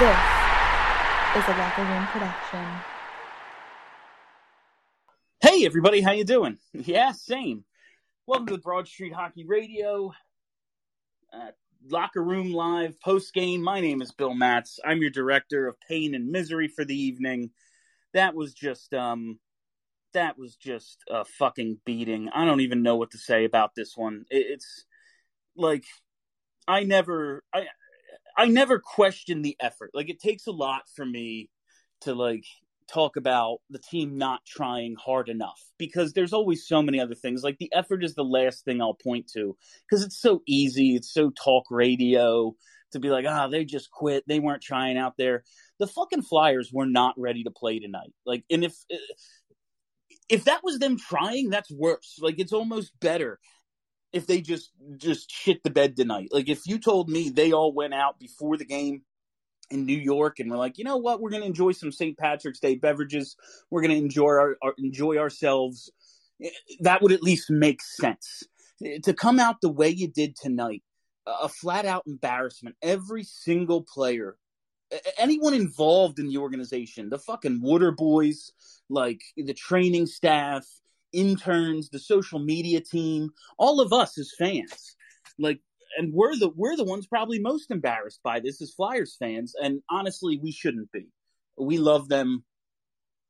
This is a Locker Room production. Hey everybody, how you doing? Yeah, same. Welcome to the Broad Street Hockey Radio uh, Locker Room Live post game. My name is Bill Matz. I'm your director of pain and misery for the evening. That was just um that was just a fucking beating. I don't even know what to say about this one. It, it's like I never I I never question the effort. Like it takes a lot for me to like talk about the team not trying hard enough because there's always so many other things. Like the effort is the last thing I'll point to because it's so easy. It's so talk radio to be like, ah, oh, they just quit. They weren't trying out there. The fucking Flyers were not ready to play tonight. Like, and if if that was them trying, that's worse. Like it's almost better if they just just shit the bed tonight. Like if you told me they all went out before the game in New York and we're like, you know what, we're going to enjoy some St. Patrick's Day beverages. We're going to enjoy our, our, enjoy ourselves. Eh, that would at least make sense. Eh, to come out the way you did tonight, a flat out embarrassment. Every single player, anyone involved in the organization, the fucking water boys, like the training staff, interns, the social media team, all of us as fans. Like and we're the we're the ones probably most embarrassed by this as Flyers fans and honestly we shouldn't be. We love them.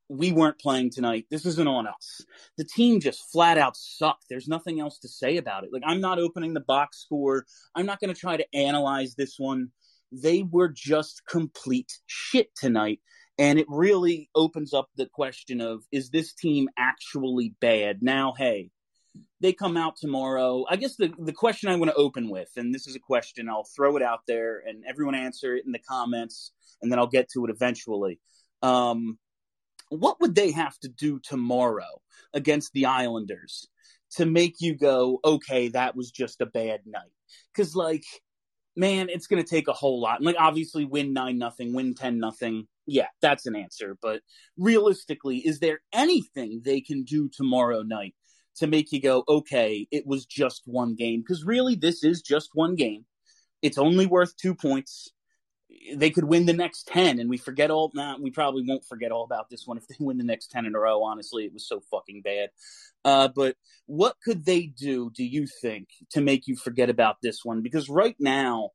We weren't playing tonight. This isn't on us. The team just flat out sucked. There's nothing else to say about it. Like I'm not opening the box score. I'm not going to try to analyze this one. They were just complete shit tonight and it really opens up the question of is this team actually bad? Now, hey, they come out tomorrow. I guess the, the question I want to open with, and this is a question, I'll throw it out there and everyone answer it in the comments, and then I'll get to it eventually. Um, what would they have to do tomorrow against the Islanders to make you go, okay, that was just a bad night? Because, like, man, it's going to take a whole lot. like, obviously, win 9 nothing, win 10 nothing yeah, that's an answer. But realistically, is there anything they can do tomorrow night to make you go, okay, it was just one game? Because really, this is just one game. It's only worth two points. They could win the next 10, and we forget all. Nah, we probably won't forget all about this one if they win the next 10 in a row. Honestly, it was so fucking bad. Uh, but what could they do, do you think, to make you forget about this one? Because right now,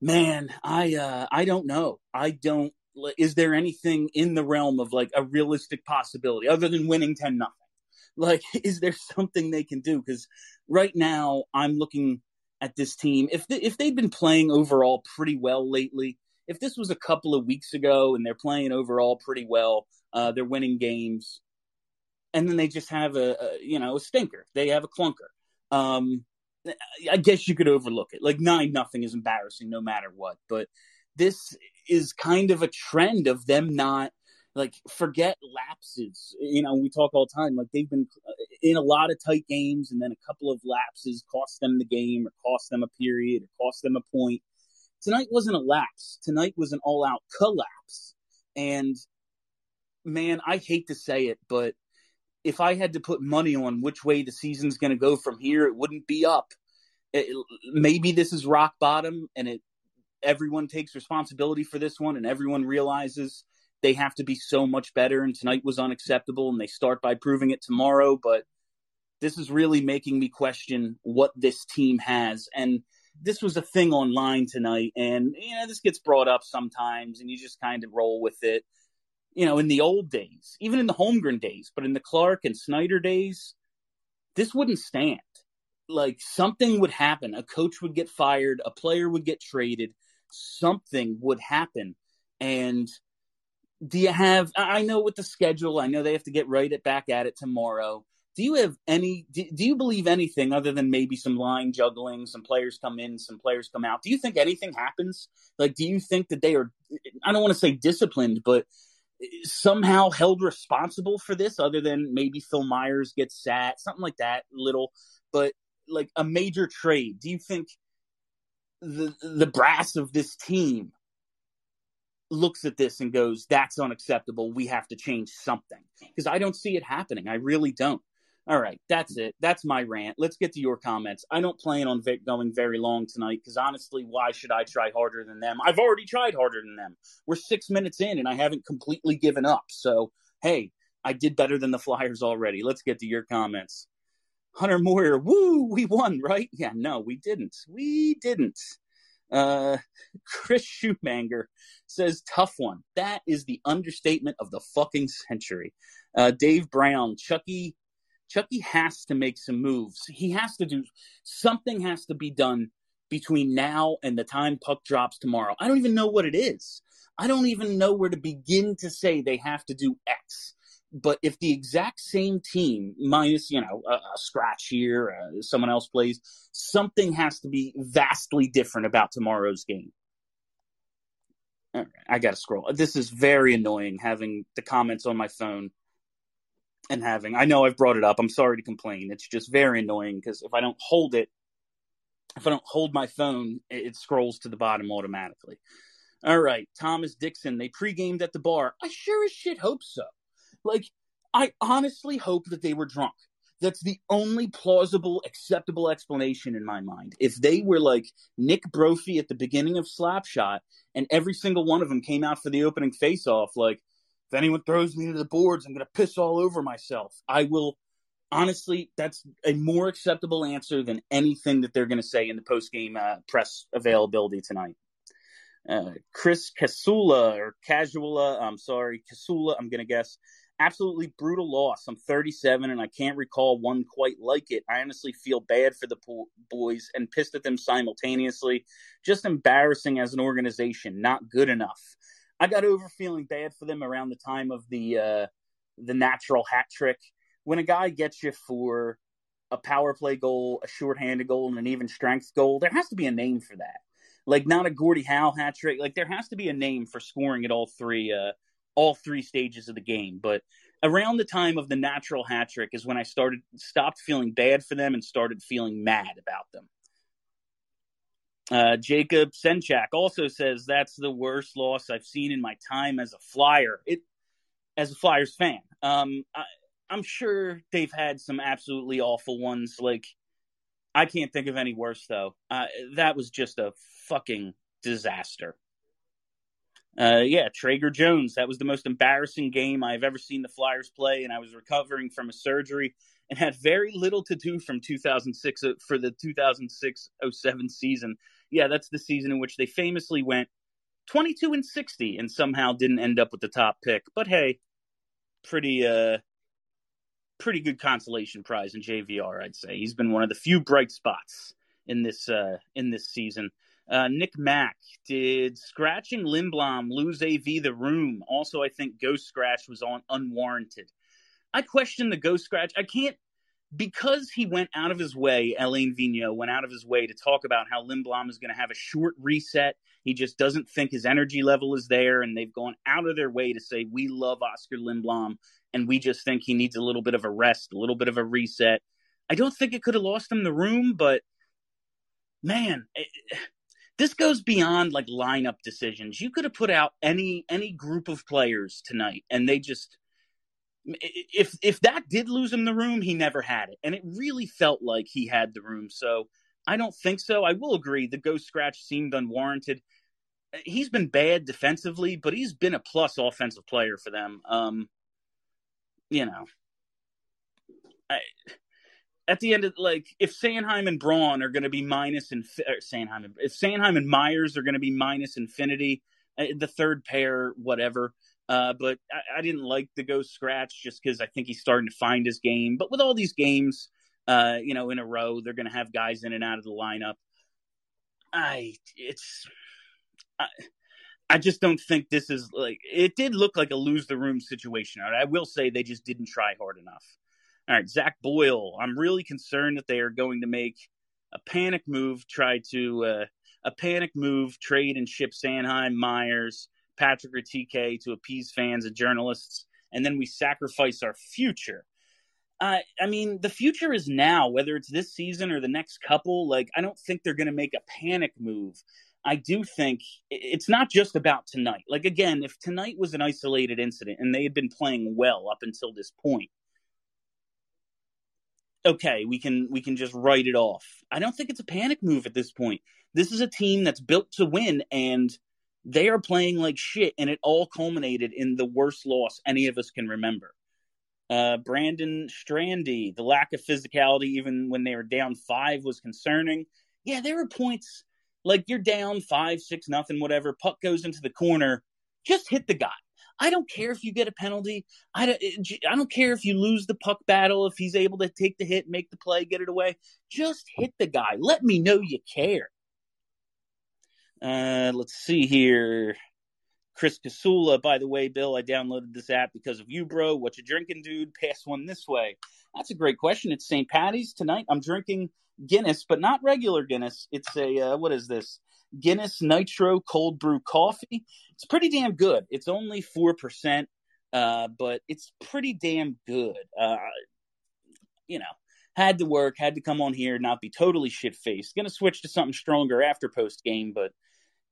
man, I uh, I don't know. I don't is there anything in the realm of like a realistic possibility other than winning 10 nothing? Like, is there something they can do? Because right now, I'm looking at this team. If they, if they've been playing overall pretty well lately, if this was a couple of weeks ago and they're playing overall pretty well, uh, they're winning games, and then they just have a, a, you know a stinker. They have a clunker. Um, I guess you could overlook it. Like nine nothing is embarrassing no matter what, but this is kind of a trend of them not like forget lapses. You know, we talk all the time like they've been uh, in a lot of tight games, and then a couple of lapses cost them the game, or cost them a period, or cost them a point. Tonight wasn't a lapse. Tonight was an all-out collapse. And man, I hate to say it, but if I had to put money on which way the season's going to go from here, it wouldn't be up. It, maybe this is rock bottom, and it everyone takes responsibility for this one and everyone realizes they have to be so much better and tonight was unacceptable and they start by proving it tomorrow. But this is really making me question what this team has. And this was a thing online tonight and you know this gets brought up sometimes and you just kind of roll with it. You know in the old days even in the holmgren days but in the Clarke and snyder days this wouldn't stand. Like something would happen. A coach would get fired. A player would get traded something would happen. And do you have, I know with the schedule, I know they have to get right at back at it tomorrow. Do you have any, do, do you believe anything other than maybe some line juggling, some players come in, some players come out? Do you think anything happens? Like, do you think that they are, I don't want to say disciplined, but somehow held responsible for this other than maybe Phil Myers gets sat, something like that, little, but like a major trade. Do you think the the brass of this team looks at this and goes, "That's unacceptable. We have to change something." Because I don't see it happening. I really don't. All right, that's it. That's my rant. Let's get to your comments. I don't plan on Vic going very long tonight because honestly, why should I try harder than them? I've already tried harder than them. We're six minutes in and I haven't completely given up. So, hey, I did better than the Flyers already. Let's get to your comments. Hunter Moyer, woo, we won, right? Yeah, no, we didn't. We didn't. Uh, Chris Schumanger says, tough one. That is the understatement of the fucking century. Uh, Dave Brown, Chucky Chucky has to make some moves. He has to do something has to be done between now and the time puck drops tomorrow. I don't even know what it is. I don't even know where to begin to say they have to do X. But if the exact same team, minus you know a, a scratch here, uh, someone else plays, something has to be vastly different about tomorrow's game. I got to scroll. This is very annoying having the comments on my phone and having. I know I've brought it up. I'm sorry to complain. It's just very annoying because if I don't hold it, if I don't hold my phone, it scrolls to the bottom automatically. All right, Thomas Dixon. They pre-gamed at the bar. I sure as shit hope so. Like, I honestly hope that they were drunk. That's the only plausible, acceptable explanation in my mind. If they were like Nick Brophy at the beginning of Slapshot, and every single one of them came out for the opening face-off, like if anyone throws me to the boards, I'm going to piss all over myself. I will. Honestly, that's a more acceptable answer than anything that they're going to say in the post game uh, press availability tonight. Uh, Chris Casula or Casula, I'm sorry, Casula, I'm going to guess. Absolutely brutal loss. I'm 37 and I can't recall one quite like it. I honestly feel bad for the boys and pissed at them simultaneously. Just embarrassing as an organization. Not good enough. I got over feeling bad for them around the time of the uh, the natural hat trick. When a guy gets you for a power play goal, a shorthanded goal, and an even strength goal, there has to be a name for that. Like not a Gordie Howe hat trick. Like there has to be a name for scoring at all three uh, all three stages of the game. But around the time of the natural hat trick is when I started stopped feeling bad for them and started feeling mad about them. Uh, Jacob Senchak also says that's the worst loss I've seen in my time as a Flyer. It as a Flyers fan. Um, I, I'm sure they've had some absolutely awful ones. Like I can't think of any worse though. Uh, that was just a fucking disaster. Uh, yeah, Traeger Jones. That was the most embarrassing game I've ever seen the Flyers play, and I was recovering from a surgery and had very little to do from 2006 uh, for the 2006-07 season yeah, that's the season in which they famously went 22 and 60 and somehow didn't end up with the top pick. But hey, pretty uh pretty good consolation prize in JVR, I'd say. He's been one of the few bright spots in this uh in this season. Uh, Nick Mack did scratching Lindblom lose AV the room. Also, I think Ghost Scratch was on unwarranted. I question the Ghost Scratch. I can't because he went out of his way, Alain Vigneault went out of his way to talk about how Lindblom is going to have a short reset. He just doesn't think his energy level is there, and they've gone out of their way to say, We love Oscar Lindblom, and we just think he needs a little bit of a rest, a little bit of a reset. I don't think it could have lost him the room, but man, it, this goes beyond like lineup decisions. You could have put out any any group of players tonight, and they just if if that did lose him the room, he never had it, and it really felt like he had the room. So I don't think so. I will agree the ghost scratch seemed unwarranted. He's been bad defensively, but he's been a plus offensive player for them. Um, you know, I, at the end of like if Sanheim and Braun are going to be minus and Sanheim, if Sanheim and Myers are going to be minus infinity, uh, the third pair, whatever uh, but I, I, didn't like the Ghost Scratch just because I think he's starting to find his game. But with all these games, uh, you know, in a row, they're going to have guys in and out of the lineup. I it's I, I just don't think this is like it did look like a lose the room situation. I will say they just didn't try hard enough. All right, Zach Boyle. I'm really concerned that they are going to make a panic move, try to uh, a panic move, trade and ship Sanheim, Myers, Patrick or TK to appease fans and journalists, and then we sacrifice our future. Uh, I mean, the future is now, whether it's this season or the next couple. Like, I don't think they're going to make a panic move. I do think it's not just about tonight. Like, again, if tonight was an isolated incident and they had been playing well up until this point, okay, we can we can just write it off. I don't think it's a panic move at this point. This is a team that's built to win and they are playing like shit and it all culminated in the worst loss any of us can remember. Uh, Brandon Strandy, the lack of physicality even when they were down 5 was concerning. Yeah, there were points like you're down 5 6 nothing whatever, puck goes into the corner, just hit the guy I don't care if you get a penalty. I don't, I don't care if you lose the puck battle, if he's able to take the hit, make the play, get it away. Just hit the guy. Let me know you care. Uh, let's see here. Chris Casula, by the way, Bill, I downloaded this app because of you, bro. What you drinking, dude? Pass one this way. That's a great question. It's St. Patty's tonight. I'm drinking Guinness, but not regular Guinness. It's a uh, what is this? Guinness Nitro Cold Brew Coffee. It's pretty damn good. It's only 4%, uh, but it's pretty damn good. Uh, you know, had to work, had to come on here, not be totally shit faced. Gonna switch to something stronger after post game, but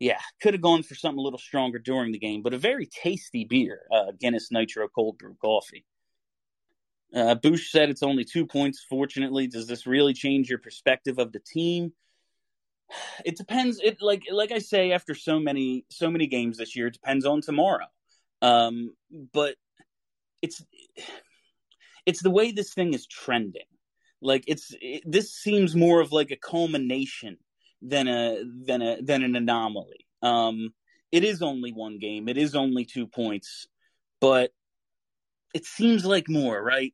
yeah, could have gone for something a little stronger during the game, but a very tasty beer, uh, Guinness Nitro Cold Brew Coffee. Uh, Bush said it's only two points. Fortunately, does this really change your perspective of the team? It depends it like like i say after so many so many games this year it depends on tomorrow. Um but it's it's the way this thing is trending. Like it's it, this seems more of like a culmination than a than a than an anomaly. Um it is only one game it is only two points but it seems like more right?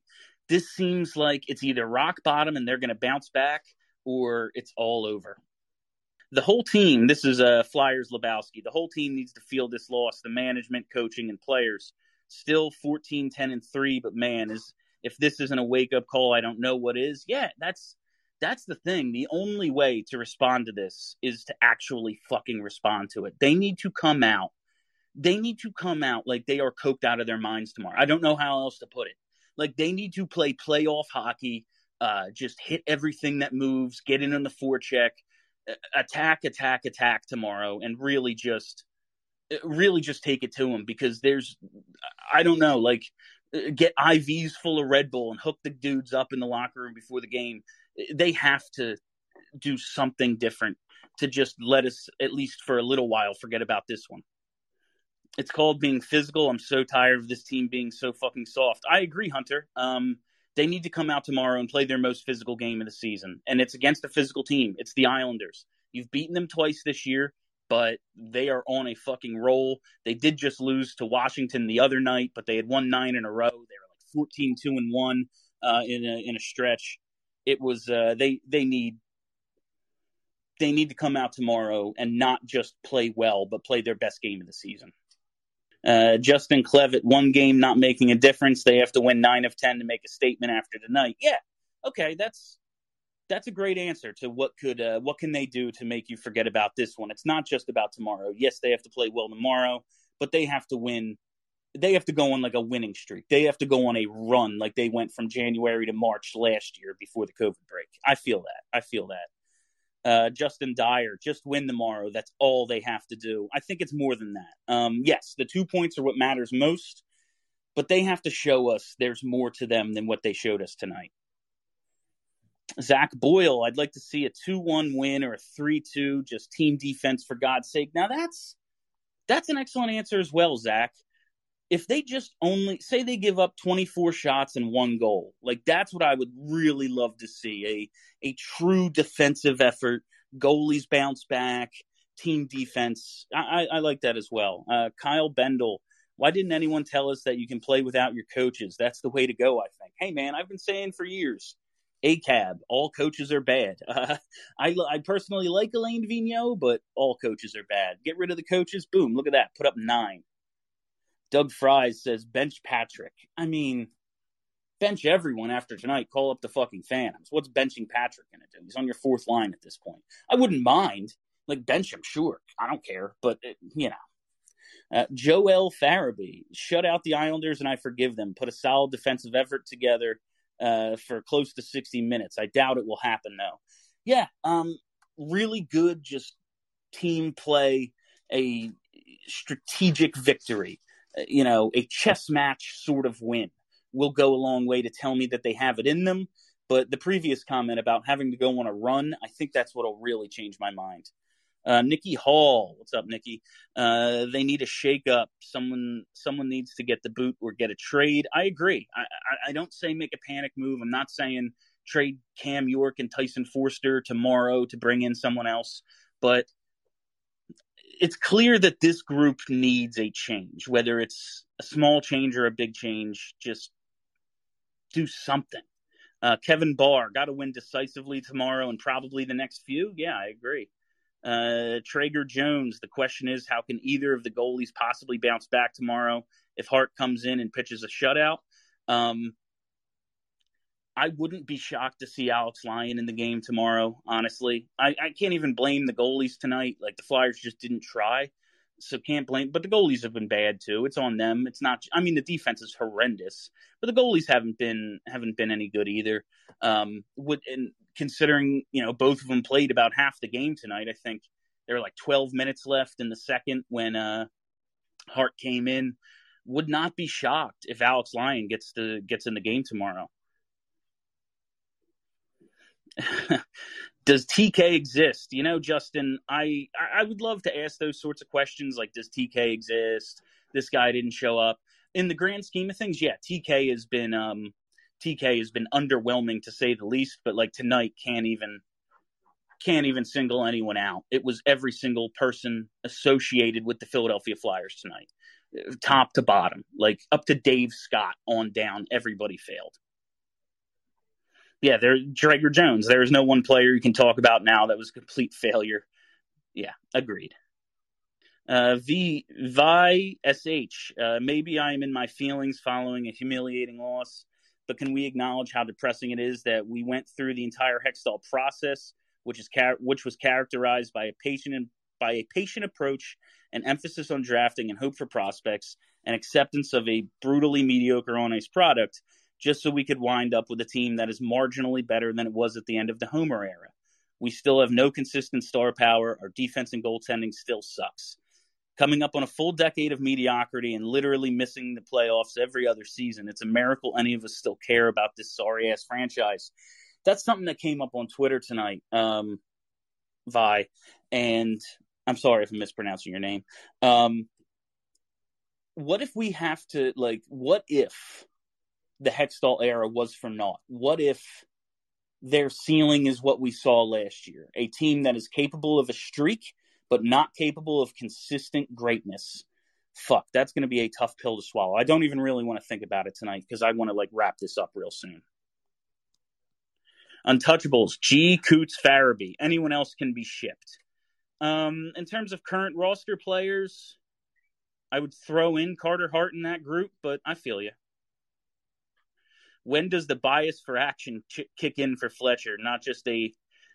This seems like it's either rock bottom and they're going to bounce back or it's all over the whole team, this is uh, Flyers Lebowski, the whole team needs to feel this loss, the management, coaching, and players. Still 14, 10, and 3, but man, is if this isn't a wake up call, I don't know what is. Yeah, that's that's the thing. The only way to respond to this is to actually fucking respond to it. They need to come out. They need to come out like they are coked out of their minds tomorrow. I don't know how else to put it. Like they need to play playoff hockey, uh, just hit everything that moves, get in on the forecheck, attack, attack, attack tomorrow, and really just, really just take it to him because there's, I don't know, like get IVs full of Red Bull and hook the dudes up in the locker room before the game. They have to do something different to just let us, at least for a little while, forget about this one. It's called being physical. I'm so tired of this team being so fucking soft. I agree, Hunter. Um, they need to come out tomorrow and play their most physical game of the season. And it's against a physical team. It's the Islanders. You've beaten them twice this year, but they are on a fucking roll. They did just lose to Washington the other night, but they had won nine in a row. They were like 14 2 and 1 uh, in, a, in a stretch. It was, uh, they, they need. They need to come out tomorrow and not just play well, but play their best game of the season. Uh, Justin Clevitt, one game not making a difference. They have to win nine of ten to make a statement after tonight. Yeah, okay, that's that's a great answer to what could uh, what can they do to make you forget about this one. It's not just about tomorrow. Yes, they have to play well tomorrow, but they have to win. They have to go on like a winning streak. They have to go on a run like they went from January to March last year before the COVID break. I feel that. I feel that uh, Justin Dyer, just win tomorrow. That's all they have to do. I think it's more than that. Um, yes, the two points are what matters most, but they have to show us there's more to them than what they showed us tonight. Zach Boyle, I'd like to see a 2 1 win or a 3 2, just team defense for God's sake. Now, that's that's an excellent answer as well, Zach if they just only say they give up 24 shots and one goal, like that's what I would really love to see a a true defensive effort, goalies bounce back, team defense. I, I, I like that as well. Uh, Kyle Bendel, why didn't anyone tell us that you can play without your coaches? That's the way to go. I think. Hey man, I've been saying for years. ACAB, all coaches are bad. Uh, I, I personally like Alain Vigneault, but all coaches are bad. Get rid of the coaches, boom, look at that, put up nine. Doug Fries says bench Patrick. I mean, bench everyone after tonight. Call up the fucking fans. What's benching Patrick gonna do? He's on your fourth line at this point. I wouldn't mind. Like bench him, sure. I don't care, but it, uh, you know. Uh, Joel Farabee shut out the Islanders, and I forgive them. Put a solid defensive effort together uh, for close to 60 minutes. I doubt it will happen though. Yeah, um, really good, just team play, a strategic victory you know, a chess match sort of win will go a long way to tell me that they have it in them. But the previous comment about having to go on a run, I think that's what'll really change my mind. Uh, Nikki Hall, what's up, Nikki? Uh, they need a shake up. Someone, someone needs to get the boot or get a trade. I agree. I, I, I don't say make a panic move. I'm not saying trade Cam York and Tyson Foerster tomorrow to bring in someone else, but it's clear that this group needs a change, whether it's a small change or a big change. Just do something. Uh, Kevin Barr got to win decisively tomorrow and probably the next few. Yeah, I agree. Uh, Traeger Jones. The question is, how can either of the goalies possibly bounce back tomorrow if Hart comes in and pitches a shutout? Um, I wouldn't be shocked to see Alex Lyon in the game tomorrow. Honestly, I, I can't even blame the goalies tonight. Like the Flyers just didn't try, so can't blame. But the goalies have been bad too. It's on them. It's not. I mean, the defense is horrendous, but the goalies haven't been haven't been any good either. Um, would and considering you know both of them played about half the game tonight, I think there were like 12 minutes left in the second when uh, Hart came in. Would not be shocked if Alex Lyon gets the gets in the game tomorrow. does TK exist? You know, Justin, I I would love to ask those sorts of questions like does TK exist? This guy didn't show up. In the grand scheme of things, yeah, TK has been um TK has been underwhelming to say the least, but like tonight can't even can't even single anyone out. It was every single person associated with the Philadelphia Flyers tonight. Top to bottom, like up to Dave Scott on down, everybody failed yeah, there Traeger Jones. There is no one player you can talk about now that was a complete failure. Yeah, agreed. Uh, v Vi sh. Uh, maybe I am in my feelings following a humiliating loss, but can we acknowledge how depressing it is that we went through the entire Hextall process, which is char- which was characterized by a patient and by a patient approach, an emphasis on drafting and hope for prospects, and acceptance of a brutally mediocre on ice product just so we could wind up with a team that is marginally better than it was at the end of the Homer era. We still have no consistent star power. Our defense and goaltending still sucks. Coming up on a full decade of mediocrity and literally missing the playoffs every other season, it's a miracle any of us still care about this sorry ass franchise. That's something that came up on Twitter tonight, um, Vi. And I'm sorry if I'm mispronouncing your name. Um, what if we have to, like, what if the Hextall era was for naught? What if their ceiling is what we saw last year? A team that is capable of a streak, but not capable of consistent greatness. Fuck, that's going to be a tough pill to swallow. I don't even really want to think about it tonight because I want to like wrap this up real soon. Untouchables, G, Coots, Farabee. Anyone else can be shipped. Um, in terms of current roster players, I would throw in Carter Hart in that group, but I feel you when does the bias for action ch- kick in for Fletcher? Not just a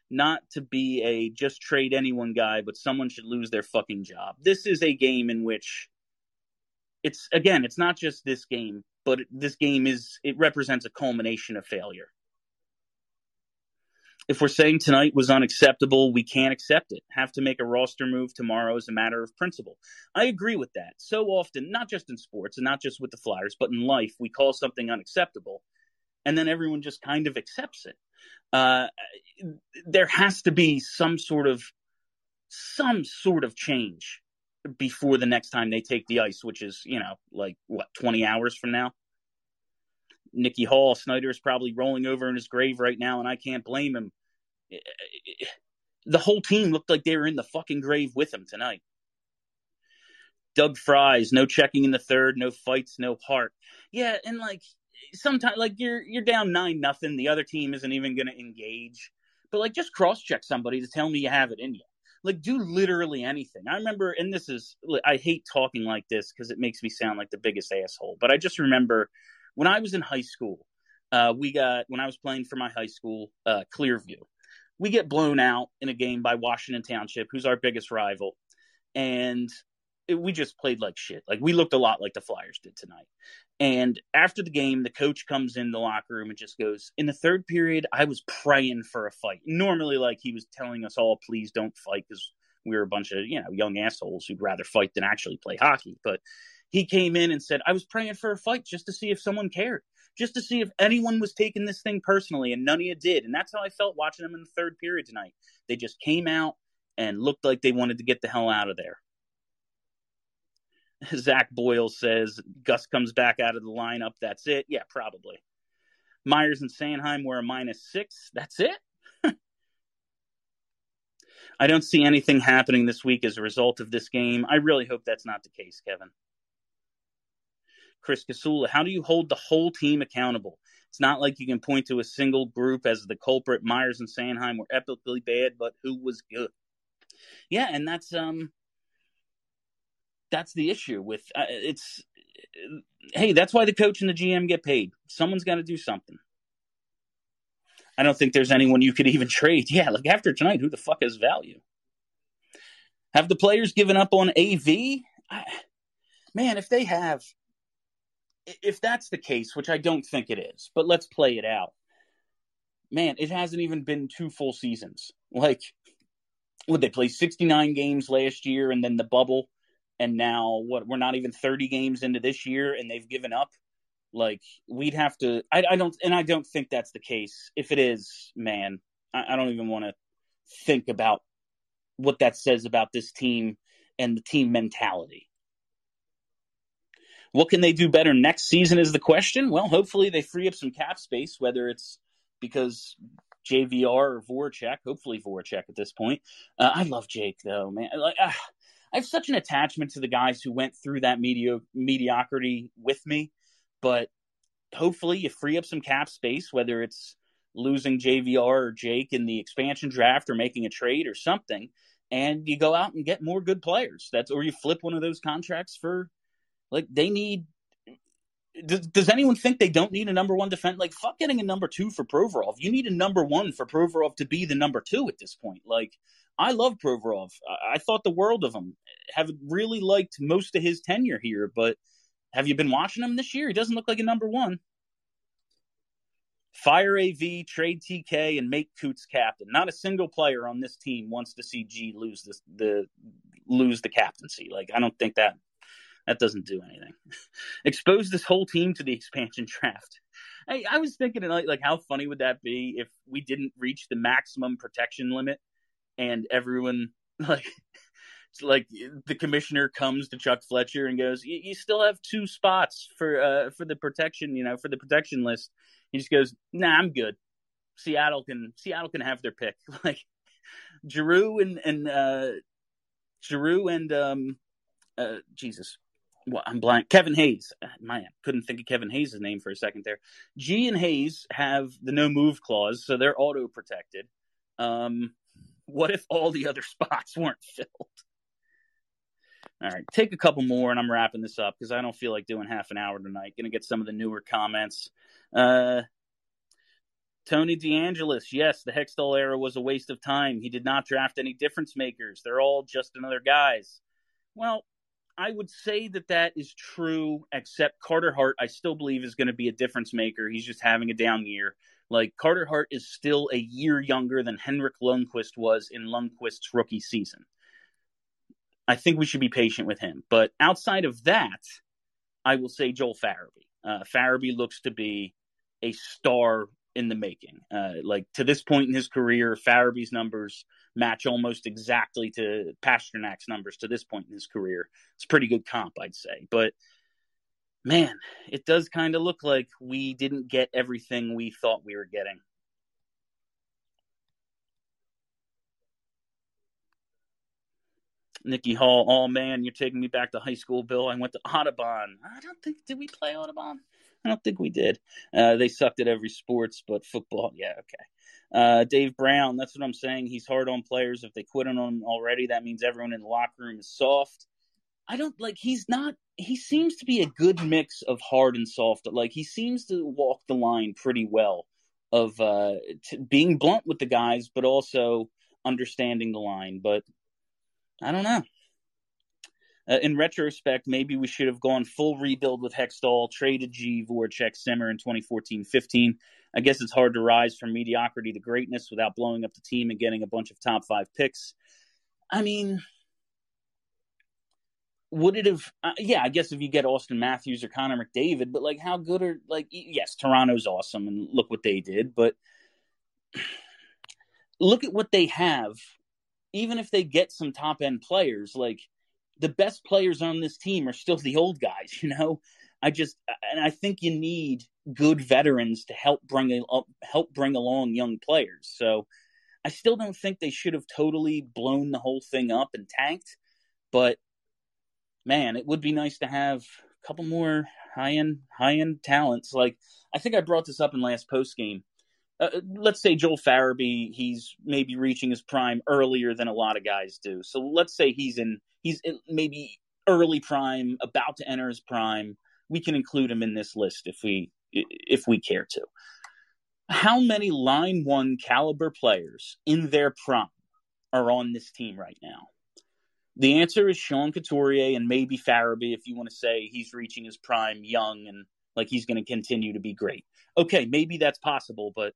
not to be a just trade anyone guy, but someone should lose their fucking job. This is a game in which it's again, it's not just this game, but this game is it represents a culmination of failure. If we're saying tonight was unacceptable, we can't accept it. Have to make a roster move tomorrow as a matter of principle. I agree with that. So often, not just in sports and not just with the Flyers, but in life, we call something unacceptable and then everyone just kind of accepts it. Uh, there has to be some sort of some sort of change before the next time they take the ice, which is you know like what twenty hours from now. Nikki Hall, Snyder is probably rolling over in his grave right now, and I can't blame him. The whole team looked like they were in the fucking grave with him tonight. Doug Fries, no checking in the third, no fights, no heart. Yeah, and like sometimes like you're you're down nine nothing. The other team isn't even going to engage, but like just cross check somebody to tell me you have it in you. Like do literally anything. I remember, and this is I hate talking like this because it makes me sound like the biggest asshole. But I just remember when I was in high school, uh, we got when I was playing for my high school, uh, Clearview. We get blown out in a game by Washington Township, who's our biggest rival, and it, we just played like shit. Like we looked a lot like the Flyers did tonight. And after the game, the coach comes in the locker room and just goes, In the third period, I was praying for a fight. Normally, like he was telling us all, please don't fight because we were a bunch of, you know, young assholes who'd rather fight than actually play hockey. But he came in and said, I was praying for a fight just to see if someone cared. just to see if anyone was taking this thing personally, and none of you did. And that's how I felt watching them in the third period tonight. They just came out and looked like they wanted to get the hell out of there. Zach Boyle says Gus comes back out of the lineup. That's it. Yeah, probably. Myers and Sanheim were a minus six. That's it. I don't see anything happening this week as a result of this game. I really hope that's not the case, Kevin. Chris Casula, how do you hold the whole team accountable? It's not like you can point to a single group as the culprit. Myers and Sanheim were epically bad, but who was good? Yeah, and that's um that's the issue with uh, it's hey, that's why the coach and the GM get paid. Someone's got to do something. I don't think there's anyone you could even trade. Yeah, like after tonight, who the fuck has value? Have the players given up on AV? I, man, if they have, if that's the case, which I don't think it is, but let's play it out. Man, it hasn't even been two full seasons. Like, would they play 69 games last year and then the bubble? And now, what, we're not even 30 games into this year and they've given up? Like we'd have to. I, I don't, and I don't think that's the case. If it is, man, I, I don't even want to think about what that says about this team and the team mentality. What can they do better next season is the question. Well, hopefully they free up some cap space, whether it's because JVR or Voracek. Hopefully Voracek at this point. Uh, I love Jake though, man. Like uh, I have such an attachment to the guys who went through that medio- mediocrity with me but hopefully you free up some cap space, whether it's losing JVR or Jake in the expansion draft or making a trade or something, and you go out and get more good players. That's or you flip one of those contracts for like they need. Does, does anyone think they don't need a number one defense? Like fuck getting a number two for Provorov. You need a number one for Provorov to be the number two at this point. Like I love Provorov. I, thought the world of him. Have really liked most of his tenure here, but have you been watching him this year? He doesn't look like a number one. Fire AV, trade TK, and make Coots captain. Not a single player on this team wants to see G lose this, the lose the captaincy. Like I don't think that that doesn't do anything. Expose this whole team to the expansion draft. I, I was thinking like, like how funny would that be if we didn't reach the maximum protection limit and everyone like like the commissioner comes to Chuck Fletcher and goes, "You still have two spots for uh, for the protection, you know, for the protection list." He just goes, "Nah, I'm good. Seattle can Seattle can have their pick." Like Giroux and and uh, Giroux and um, uh, Jesus, well, I'm blank. Kevin Hayes. Uh, man, couldn't think of Kevin Hayes' name for a second there. G and Hayes have the no move clause, so they're auto protected. Um, what if all the other spots weren't filled? All right, take a couple more, and I'm wrapping this up because I don't feel like doing half an hour tonight. Going to get some of the newer comments. Uh, Tony DeAngelis, yes, the Hextall era was a waste of time. He did not draft any difference makers. They're all just another guys. Well, I would say that that is true, except Carter Hart, I still believe, is going to be a difference maker. He's just having a down year. Like, Carter Hart is still a year younger than Henrik Lundqvist was in Lundqvist's rookie season. I think we should be patient with him. But outside of that, I will say Joel Farabee. Uh, Farabee looks to be a star in the making. Uh, like to this point in his career, Farabee's numbers match almost exactly to Pastrnak's numbers to this point in his career. It's a pretty good comp, I'd say. But man, it does kind of look like we didn't get everything we thought we were getting. Nikki Hall, oh man, you're taking me back to high school, Bill. I went to Audubon. I don't think did we play Audubon? I don't think we did. Uh, they sucked at every sports, but football, yeah, okay. Uh, Dave Brown, that's what I'm saying. He's hard on players. If they quit on him already, that means everyone in the locker room is soft. I don't like. He's not. He seems to be a good mix of hard and soft. Like he seems to walk the line pretty well of uh, being blunt with the guys, but also understanding the line. But I don't know. Uh, in retrospect, maybe we should have gone full rebuild with Hextall, traded G, Voracek, Simmer in 2014-15. I guess it's hard to rise from mediocrity to greatness without blowing up the team and getting a bunch of top five picks. I mean, would it have? Uh, yeah, I guess if you get Auston Matthews or Connor McDavid, but like, how good are like? Yes, Toronto's awesome, and look what they did, but look at what they have. Even if they get some top end players, like the best players on this team are still the old guys. You know, I just and I think you need good veterans to help bring help bring along young players. So I still don't think they should have totally blown the whole thing up and tanked, but man, it would be nice to have a couple more high end high end talents. Like I think I brought this up in last post game. Uh, let's say Joel Farabee, he's maybe reaching his prime earlier than a lot of guys do. So let's say he's in he's in maybe early prime, about to enter his prime. We can include him in this list if we if we care to. How many line one caliber players in their prime are on this team right now? The answer is Sean Couturier and maybe Farabee if you want to say he's reaching his prime young and like he's going to continue to be great. Okay, maybe that's possible, but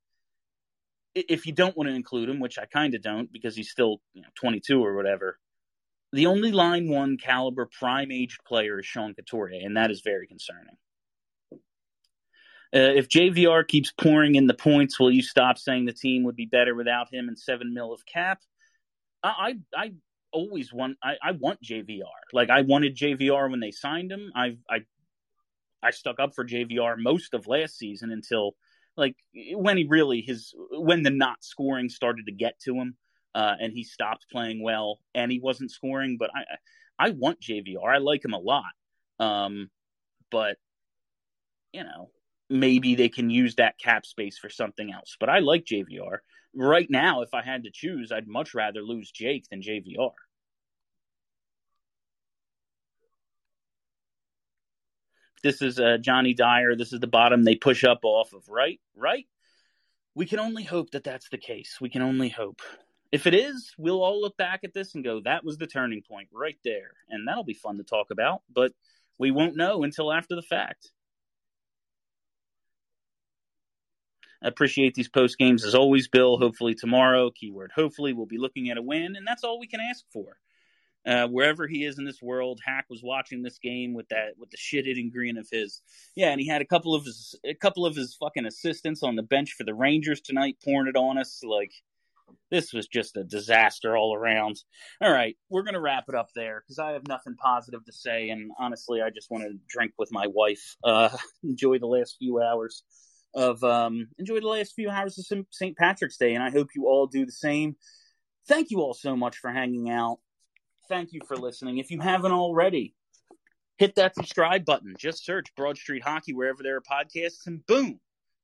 if you don't want to include him, which I kind of don't because he's still you know, 22 or whatever, the only line one caliber prime aged player is Sean Couturier, and that is very concerning. Uh, if JVR keeps pouring in the points, will you stop saying the team would be better without him and seven mil of cap? I I, I always want I, I want JVR. Like I wanted JVR when they signed him. I I I stuck up for JVR most of last season until like when he really his when the not scoring started to get to him uh, and he stopped playing well and he wasn't scoring. But I I want JVR. I like him a lot. Um, but you know maybe they can use that cap space for something else. But I like JVR. Right now, if I had to choose, I'd much rather lose Jake than JVR. This is uh, Johnny Dyer. This is the bottom they push up off of, right? Right? We can only hope that that's the case. We can only hope. If it is, we'll all look back at this and go, that was the turning point right there. And that'll be fun to talk about, but we won't know until after the fact. I appreciate these post games as always, Bill. Hopefully tomorrow, keyword hopefully, we'll be looking at a win, and that's all we can ask for. Uh, wherever he is in this world, Hack was watching this game with that with the shit hitting green of his. Yeah, and he had a couple of his a couple of his fucking assistants on the bench for the Rangers tonight, pouring it on us. Like this was just a disaster all around. All right, we're gonna wrap it up there because I have nothing positive to say, and honestly, I just want to drink with my wife, uh, enjoy the last few hours of um, enjoy the last few hours of St. Patrick's Day, and I hope you all do the same. Thank you all so much for hanging out. Thank you for listening. If you haven't already, hit that subscribe button. Just search Broad Street Hockey wherever there are podcasts, and boom,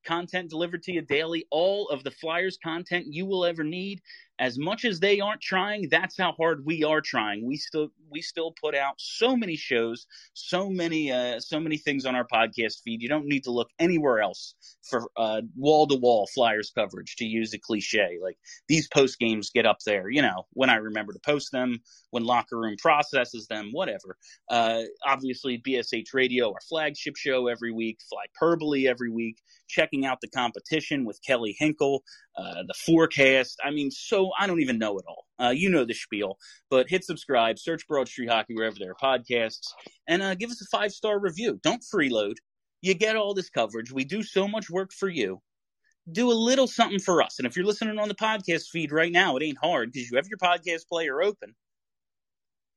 content delivered to you daily. All of the Flyers content you will ever need as much as they aren't trying, that's how hard we are trying. We still we still put out so many shows, so many uh, so many things on our podcast feed. You don't need to look anywhere else for wall to wall Flyers coverage. To use a cliche, like these post games get up there. You know, when I remember to post them, when locker room processes them, whatever. Uh, obviously, BSH Radio, our flagship show every week. Flyperbole every week. Checking out the competition with Kelly Hinkle, uh, the forecast. I mean, so I don't even know it all. Uh, you know the spiel, but hit subscribe, search Broad Street Hockey wherever there are podcasts, and uh, give us a five star review. Don't freeload. You get all this coverage. We do so much work for you. Do a little something for us. And if you're listening on the podcast feed right now, it ain't hard because you have your podcast player open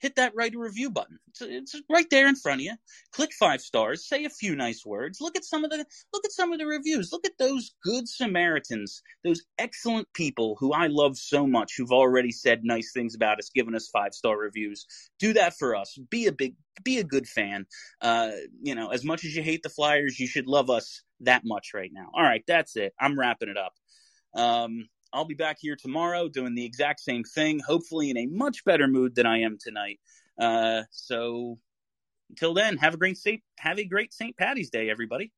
hit that write a review button. It's, it's, right there in front of you. Click five stars, say a few nice words. Look at some of the look at some of the reviews. Look at those good Samaritans, those excellent people who I love so much who've already said nice things about us, given us five star reviews. Do that for us. Be a big be a good fan. Uh, you know, as much as you hate the Flyers, you should love us that much right now. All right, that's it. I'm wrapping it up. Um, I'll be back here tomorrow doing the exact same thing, hopefully in a much better mood than I am tonight. Uh, so until then, have a great Saint, have a great St. Patty's Day, everybody.